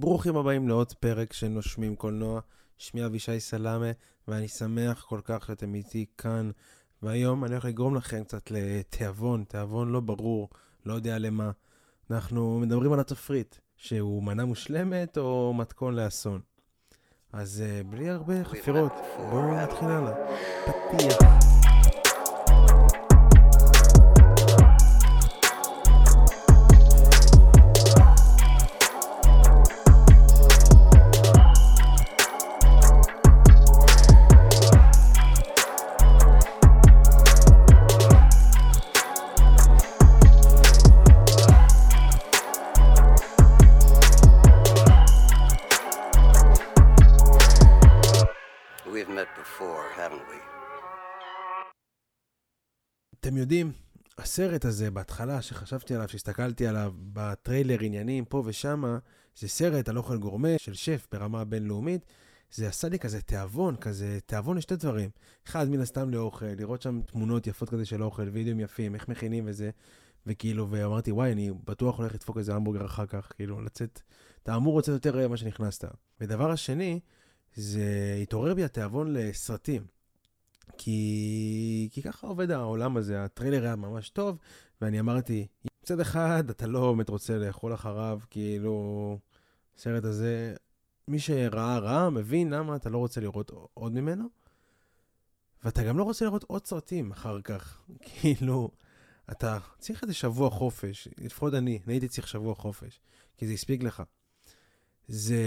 ברוכים הבאים לעוד פרק של נושמים קולנוע. שמי אבישי סלאמה, ואני שמח כל כך שאתם איתי כאן. והיום אני הולך לגרום לכם קצת לתיאבון, תיאבון לא ברור, לא יודע למה. אנחנו מדברים על התפריט, שהוא מנה מושלמת או מתכון לאסון. אז uh, בלי הרבה חפירות, בואו נתחיל הלאה. פתיח. We've met before, haven't we? אתם יודעים, הסרט הזה בהתחלה שחשבתי עליו, שהסתכלתי עליו בטריילר עניינים פה ושמה, זה סרט על אוכל גורמה של שף ברמה בינלאומית. זה עשה לי כזה תיאבון, כזה תיאבון לשתי דברים. אחד, מן הסתם לאוכל, לראות שם תמונות יפות כזה של אוכל, וידאוים יפים, איך מכינים וזה. וכאילו, ואמרתי, וואי, אני בטוח הולך לדפוק איזה המבורגר אחר כך, כאילו, לצאת, אתה אמור לצאת יותר רעב ממה שנכנסת. ודבר השני, זה התעורר בי התיאבון לסרטים. כי, כי ככה עובד העולם הזה, הטריילר היה ממש טוב, ואני אמרתי, מצד אחד, אתה לא באמת רוצה לאכול אחריו, כאילו, הסרט הזה, מי שראה ראה, מבין למה אתה לא רוצה לראות עוד ממנו, ואתה גם לא רוצה לראות עוד סרטים אחר כך. כאילו, אתה צריך איזה שבוע חופש, לפחות אני, אני הייתי צריך שבוע חופש, כי זה הספיק לך. זה,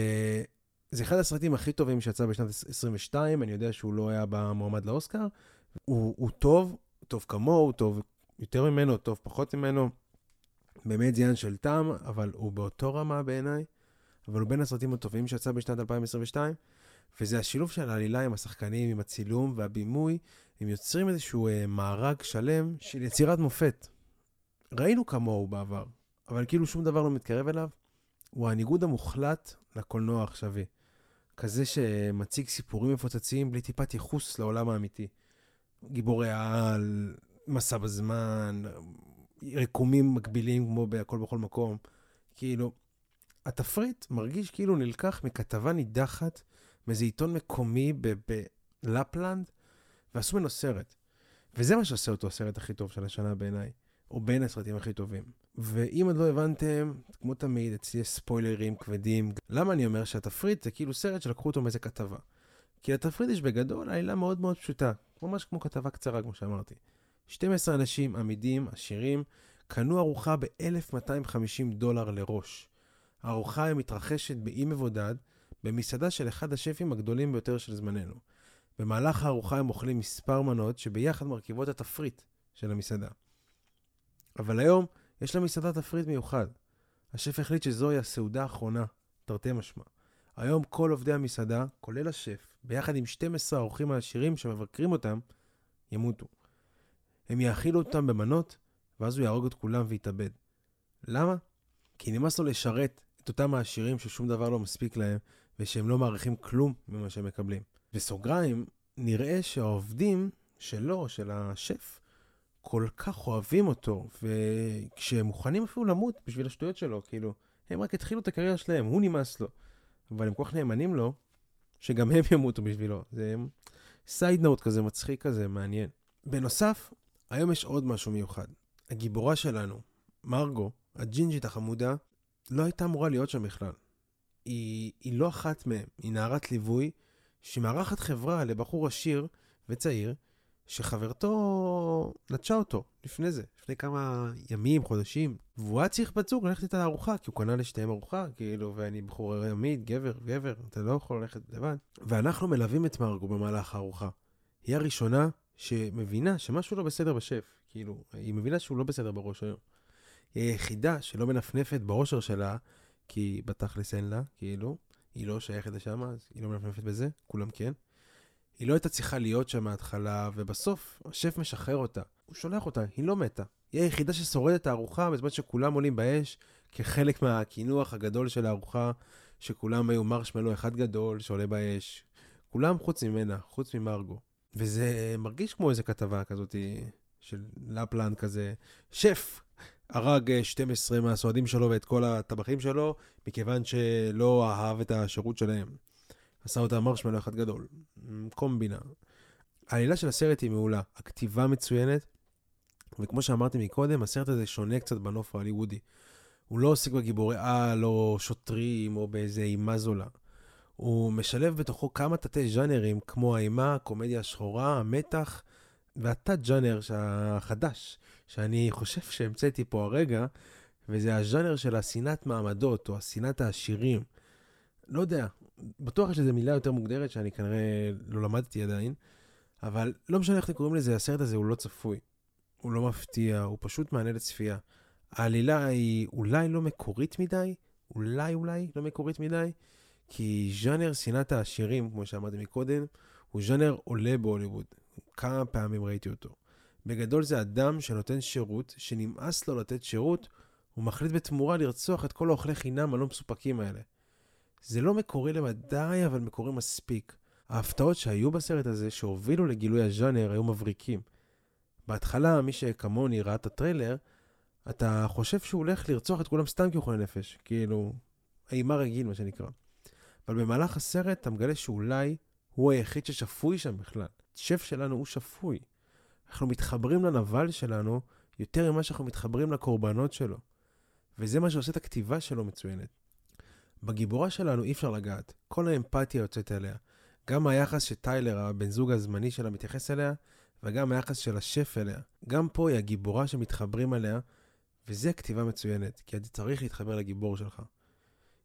זה אחד הסרטים הכי טובים שיצא בשנת 22, אני יודע שהוא לא היה במועמד לאוסקר. הוא, הוא טוב, טוב כמוהו, טוב יותר ממנו, טוב פחות ממנו. באמת זה של טעם, אבל הוא באותו רמה בעיניי. אבל הוא בין הסרטים הטובים שיצא בשנת 2022. וזה השילוב של העלילה עם השחקנים, עם הצילום והבימוי. הם יוצרים איזשהו אה, מארג שלם של יצירת מופת. ראינו כמוהו בעבר, אבל כאילו שום דבר לא מתקרב אליו. הוא הניגוד המוחלט לקולנוע העכשווי. כזה שמציג סיפורים מפוצצים בלי טיפת ייחוס לעולם האמיתי. גיבורי על, מסע בזמן, רקומים מקבילים כמו בהכל בכל מקום. כאילו, התפריט מרגיש כאילו נלקח מכתבה נידחת מאיזה עיתון מקומי בלפלנד, ועשו ממנו סרט. וזה מה שעושה אותו הסרט הכי טוב של השנה בעיניי, או בין הסרטים הכי טובים. ואם עוד לא הבנתם, כמו תמיד, אצלי יש ספוילרים כבדים. למה אני אומר שהתפריט זה כאילו סרט שלקחו אותו מאיזה כתבה? כי לתפריט יש בגדול עלילה מאוד מאוד פשוטה, ממש כמו כתבה קצרה, כמו שאמרתי. 12 אנשים עמידים, עשירים, קנו ארוחה ב-1250 דולר לראש. הארוחה מתרחשת באי מבודד, במסעדה של אחד השפים הגדולים ביותר של זמננו. במהלך הארוחה הם אוכלים מספר מנות שביחד מרכיבות התפריט של המסעדה. אבל היום יש למסעדה תפריט מיוחד. השף החליט שזוהי הסעודה האחרונה, תרתי משמע. היום כל עובדי המסעדה, כולל השף, ביחד עם 12 האורחים העשירים שמבקרים אותם, ימותו. הם יאכילו אותם במנות, ואז הוא יהרוג את כולם ויתאבד. למה? כי נמאס לו לשרת את אותם העשירים ששום דבר לא מספיק להם, ושהם לא מעריכים כלום ממה שהם מקבלים. בסוגריים, נראה שהעובדים שלו, של השף, כל כך אוהבים אותו, וכשהם מוכנים אפילו למות בשביל השטויות שלו, כאילו, הם רק התחילו את הקריירה שלהם, הוא נמאס לו. אבל הם כל כך נאמנים לו, שגם הם ימותו בשבילו. זה סייד נוט כזה, מצחיק כזה, מעניין. בנוסף, היום יש עוד משהו מיוחד. הגיבורה שלנו, מרגו, הג'ינג'ית החמודה, לא הייתה אמורה להיות שם בכלל. היא, היא לא אחת מהם, היא נערת ליווי שמארחת חברה לבחור עשיר וצעיר, שחברתו נטשה אותו לפני זה, לפני כמה ימים, חודשים. והוא היה צריך בת זוג ללכת איתה לארוחה, כי הוא קנה לשתיהם ארוחה, כאילו, ואני בחור ימית, גבר, גבר, אתה לא יכול ללכת לבד. ואנחנו מלווים את מרגו במהלך הארוחה. היא הראשונה שמבינה שמשהו לא בסדר בשף, כאילו, היא מבינה שהוא לא בסדר בראש היום. היא היחידה שלא מנפנפת באושר שלה, כי בתכלס אין לה, כאילו, היא לא שייכת לשם, אז היא לא מנפנפת בזה, כולם כן. היא לא הייתה צריכה להיות שם מההתחלה, ובסוף השף משחרר אותה. הוא שולח אותה, היא לא מתה. היא היחידה ששורדת את הארוחה בזמן שכולם עולים באש, כחלק מהקינוח הגדול של הארוחה, שכולם היו מרשמלו אחד גדול שעולה באש. כולם חוץ ממנה, חוץ ממרגו. וזה מרגיש כמו איזה כתבה כזאת של לפלנד כזה, שף, הרג אה, 12 מהסועדים שלו ואת כל הטבחים שלו, מכיוון שלא אהב את השירות שלהם. עשה אותה מרשמלו אחד גדול. קומבינה. העלילה של הסרט היא מעולה, הכתיבה מצוינת, וכמו שאמרתי מקודם, הסרט הזה שונה קצת בנוף ההוליוודי. הוא לא עוסק בגיבורי על או שוטרים או באיזה אימה זולה. הוא משלב בתוכו כמה תתי ז'אנרים, כמו האימה, הקומדיה השחורה, המתח, והתת-ז'אנר החדש, שאני חושב שהמצאתי פה הרגע, וזה הז'אנר של השנאת מעמדות, או השנאת העשירים. לא יודע, בטוח יש לזה מילה יותר מוגדרת שאני כנראה לא למדתי עדיין, אבל לא משנה איך אתם קוראים לזה, הסרט הזה הוא לא צפוי. הוא לא מפתיע, הוא פשוט מענה לצפייה. העלילה היא אולי לא מקורית מדי, אולי אולי לא מקורית מדי, כי ז'אנר שנאת העשירים, כמו שאמרתי מקודם, הוא ז'אנר עולה בהוליווד. כמה פעמים ראיתי אותו. בגדול זה אדם שנותן שירות, שנמאס לו לתת שירות, הוא מחליט בתמורה לרצוח את כל האוכלי חינם הלא מסופקים האלה. זה לא מקורי למדי, אבל מקורי מספיק. ההפתעות שהיו בסרט הזה, שהובילו לגילוי הז'אנר, היו מבריקים. בהתחלה, מי שכמוני ראה את הטריילר, אתה חושב שהוא הולך לרצוח את כולם סתם חולה נפש. כאילו, אימה רגיל, מה שנקרא. אבל במהלך הסרט אתה מגלה שאולי הוא היחיד ששפוי שם בכלל. שף שלנו הוא שפוי. אנחנו מתחברים לנבל שלנו יותר ממה שאנחנו מתחברים לקורבנות שלו. וזה מה שעושה את הכתיבה שלו מצוינת. בגיבורה שלנו אי אפשר לגעת. כל האמפתיה יוצאת אליה. גם היחס שטיילר, הבן זוג הזמני שלה, מתייחס אליה, וגם היחס של השף אליה. גם פה היא הגיבורה שמתחברים אליה, וזה כתיבה מצוינת, כי אתה צריך להתחבר לגיבור שלך.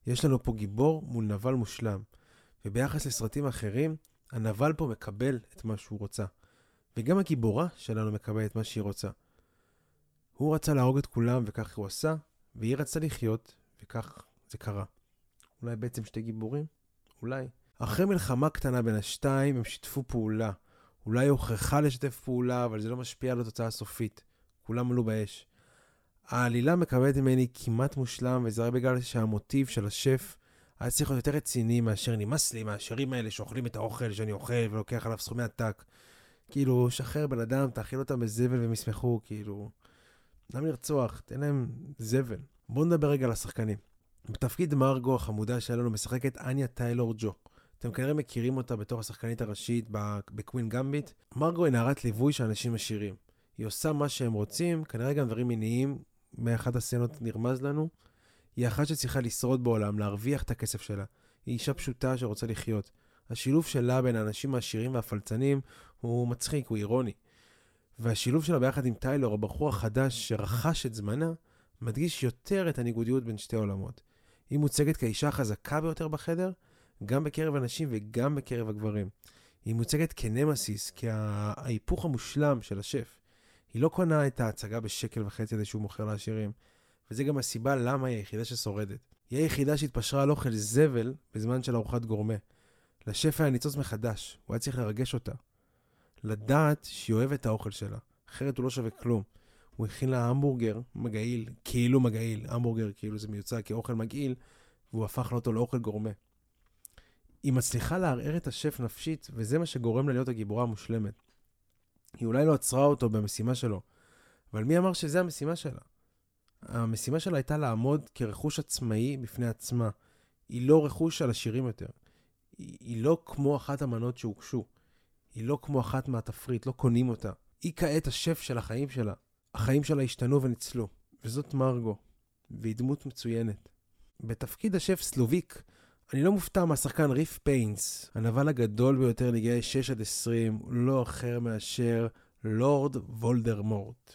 יש לנו פה גיבור מול נבל מושלם, וביחס לסרטים אחרים, הנבל פה מקבל את מה שהוא רוצה. וגם הגיבורה שלנו מקבלת את מה שהיא רוצה. הוא רצה להרוג את כולם וכך הוא עשה, והיא רצתה לחיות, וכך זה קרה. אולי בעצם שתי גיבורים? אולי. אחרי מלחמה קטנה בין השתיים, הם שיתפו פעולה. אולי היא הוכרחה לשתף פעולה, אבל זה לא משפיע על התוצאה הסופית. כולם עלו באש. העלילה מקבלת ממני כמעט מושלם, וזה רק בגלל שהמוטיב של השף היה צריך להיות יותר רציני מאשר נמאס לי מהשירים האלה שאוכלים את האוכל שאני אוכל ולוקח עליו סכומי עתק. כאילו, שחרר בן אדם, תאכיל אותם בזבל והם ישמחו, כאילו... למה לרצוח? תן להם זבל. בואו נדבר רגע על השחקנים. בתפקיד מרגו החמודה שלנו משחקת אניה טיילור ג'ו. אתם כנראה מכירים אותה בתור השחקנית הראשית בקווין גמביט. מרגו היא נערת ליווי של אנשים עשירים. היא עושה מה שהם רוצים, כנראה גם דברים מיניים, מאחת הסצנות נרמז לנו. היא אחת שצריכה לשרוד בעולם, להרוויח את הכסף שלה. היא אישה פשוטה שרוצה לחיות. השילוב שלה בין האנשים העשירים והפלצנים הוא מצחיק, הוא אירוני. והשילוב שלה ביחד עם טיילור, הבחור החדש שרכש את זמנה, מדגיש יותר את הניגודיות בין שתי עולמות. היא מוצגת כאישה החזקה ביותר בחדר, גם בקרב הנשים וגם בקרב הגברים. היא מוצגת כנמסיס, כהיפוך המושלם של השף. היא לא קונה את ההצגה בשקל וחצי הזה שהוא מוכר לעשירים, וזה גם הסיבה למה היא היחידה ששורדת. היא היחידה שהתפשרה על אוכל זבל בזמן של ארוחת גורמה. לשף היה ניצוץ מחדש, הוא היה צריך לרגש אותה. לדעת שהיא אוהבת את האוכל שלה, אחרת הוא לא שווה כלום. הוא הכין לה המבורגר מגעיל, כאילו מגעיל, המבורגר כאילו זה מיוצג כאוכל מגעיל, והוא הפך אותו לאוכל גורמה. היא מצליחה לערער את השף נפשית, וזה מה שגורם לה להיות הגיבורה המושלמת. היא אולי לא עצרה אותו במשימה שלו, אבל מי אמר שזה המשימה שלה? המשימה שלה הייתה לעמוד כרכוש עצמאי בפני עצמה. היא לא רכוש של עשירים יותר. היא, היא לא כמו אחת המנות שהוגשו. היא לא כמו אחת מהתפריט, לא קונים אותה. היא כעת השף של החיים שלה. החיים שלה השתנו וניצלו, וזאת מרגו, והיא דמות מצוינת. בתפקיד השף סלוויק, אני לא מופתע מהשחקן רייף פיינס, הנבל הגדול ביותר לגילאי 6 עד 20, הוא לא אחר מאשר לורד וולדמורט.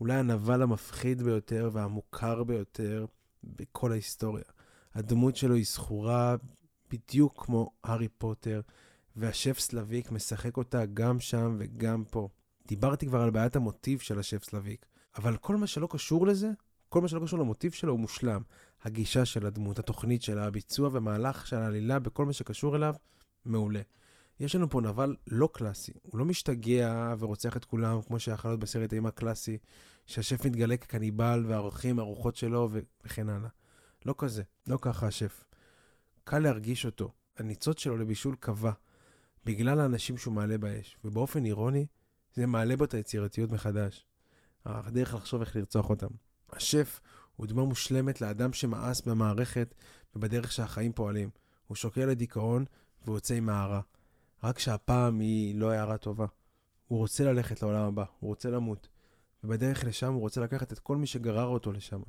אולי הנבל המפחיד ביותר והמוכר ביותר בכל ההיסטוריה. הדמות שלו היא זכורה בדיוק כמו הארי פוטר, והשף סלוויק משחק אותה גם שם וגם פה. דיברתי כבר על בעיית המוטיב של השף סלוויק, אבל כל מה שלא קשור לזה, כל מה שלא קשור למוטיב שלו הוא מושלם. הגישה של הדמות, התוכנית שלה, הביצוע ומהלך של העלילה בכל מה שקשור אליו, מעולה. יש לנו פה נבל לא קלאסי, הוא לא משתגע ורוצח את כולם כמו שיכול להיות בסרט האימה קלאסי, שהשף מתגלה כקניבל והערכים, הרוחות שלו וכן הלאה. לא כזה, לא ככה השף. קל להרגיש אותו, הניצוץ שלו לבישול קבע, בגלל האנשים שהוא מעלה באש, ובאופן אירוני, זה מעלה בו את היצירתיות מחדש. הדרך לחשוב איך לרצוח אותם. השף הוא דוגמה מושלמת לאדם שמאס במערכת ובדרך שהחיים פועלים. הוא שוקל לדיכאון והוא יוצא עם הערה. רק שהפעם היא לא הערה טובה. הוא רוצה ללכת לעולם הבא, הוא רוצה למות. ובדרך לשם הוא רוצה לקחת את כל מי שגרר אותו לשם.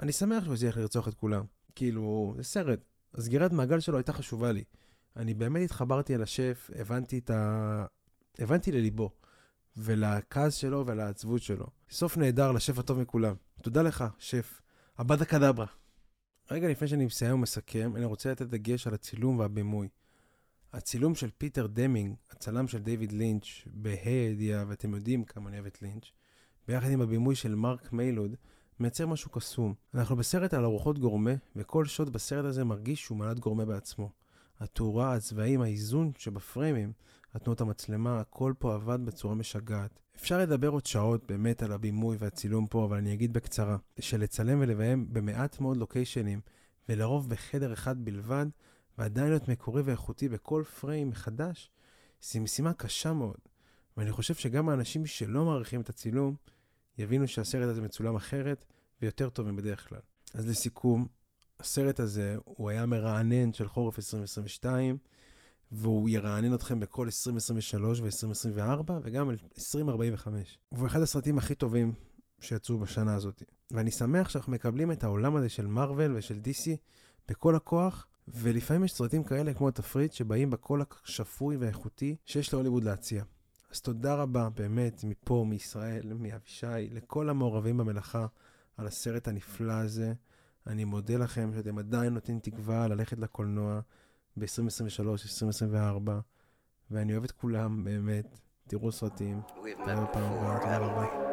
אני שמח שהוא הצליח לרצוח את כולם. כאילו, זה סרט. הסגירת מעגל שלו הייתה חשובה לי. אני באמת התחברתי אל השף, הבנתי את ה... הבנתי לליבו, ולכעס שלו ולעצבות שלו. סוף נהדר לשף הטוב מכולם. תודה לך, שף. עבדה קדברה. רגע לפני שאני מסיים ומסכם, אני רוצה לתת דגש על הצילום והבימוי. הצילום של פיטר דמינג, הצלם של דיוויד לינץ', בה"א הידיעה, ואתם יודעים כמה אני אוהב את לינץ', ביחד עם הבימוי של מרק מיילוד, מייצר משהו קסום. אנחנו בסרט על ארוחות גורמה, וכל שוט בסרט הזה מרגיש שהוא מנת גורמה בעצמו. התאורה, הצבעים, האיזון שבפריימים, התנועות המצלמה, הכל פה עבד בצורה משגעת. אפשר לדבר עוד שעות באמת על הבימוי והצילום פה, אבל אני אגיד בקצרה, שלצלם ולביים במעט מאוד לוקיישנים, ולרוב בחדר אחד בלבד, ועדיין להיות מקורי ואיכותי בכל פריים מחדש, זו משימה קשה מאוד. ואני חושב שגם האנשים שלא מעריכים את הצילום, יבינו שהסרט הזה מצולם אחרת ויותר טוב מבדרך כלל. אז לסיכום, הסרט הזה הוא היה מרענן של חורף 2022, והוא ירענן אתכם בכל 2023 ו-2024 וגם 2045. והוא אחד הסרטים הכי טובים שיצאו בשנה הזאת. ואני שמח שאנחנו מקבלים את העולם הזה של מארוול ושל DC בכל הכוח, ולפעמים יש סרטים כאלה כמו התפריט שבאים בקול השפוי והאיכותי שיש להוליווד להציע. אז תודה רבה באמת מפה, מישראל, מאבישי, לכל המעורבים במלאכה על הסרט הנפלא הזה. אני מודה לכם שאתם עדיין נותנים תקווה ללכת לקולנוע ב-2023, 2024, ואני אוהב את כולם, באמת. תראו סרטים. תודה רבה.